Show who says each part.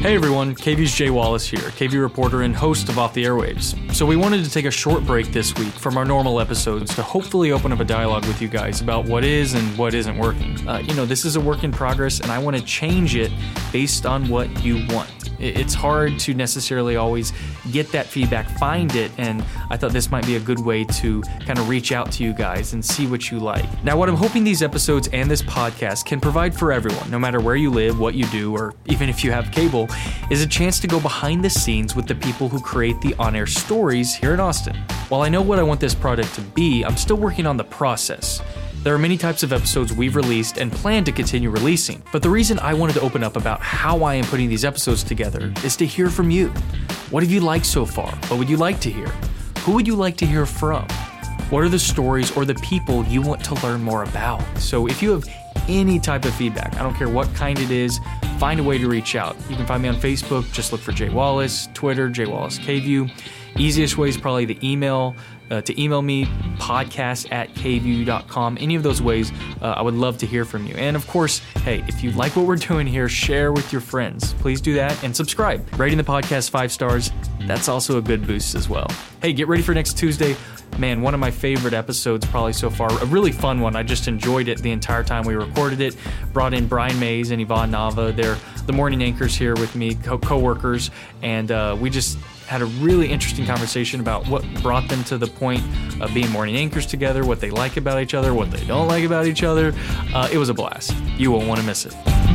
Speaker 1: Hey everyone, KV's Jay Wallace here, KV reporter and host of Off the Airwaves. So, we wanted to take a short break this week from our normal episodes to hopefully open up a dialogue with you guys about what is and what isn't working. Uh, you know, this is a work in progress, and I want to change it based on what you want. It's hard to necessarily always get that feedback, find it, and I thought this might be a good way to kind of reach out to you guys and see what you like. Now, what I'm hoping these episodes and this podcast can provide for everyone, no matter where you live, what you do, or even if you have cable, is a chance to go behind the scenes with the people who create the on air stories here in Austin. While I know what I want this product to be, I'm still working on the process. There are many types of episodes we've released and plan to continue releasing, but the reason I wanted to open up about how I am putting these episodes together is to hear from you. What have you liked so far? What would you like to hear? Who would you like to hear from? What are the stories or the people you want to learn more about? So if you have any type of feedback, I don't care what kind it is, find a way to reach out. You can find me on Facebook, just look for Jay Wallace, Twitter, Jay Wallace KVUE. Easiest way is probably the email uh, to email me, podcast at kvue.com. Any of those ways, uh, I would love to hear from you. And of course, hey, if you like what we're doing here, share with your friends. Please do that and subscribe. Rating the podcast five stars, that's also a good boost as well. Hey, get ready for next Tuesday. Man, one of my favorite episodes probably so far. A really fun one. I just enjoyed it the entire time we recorded it. Brought in Brian Mays and Yvonne Nava. They're the morning anchors here with me, co workers, and uh, we just had a really interesting conversation about what brought them to the point of being morning anchors together, what they like about each other, what they don't like about each other. Uh, it was a blast. You won't want to miss it.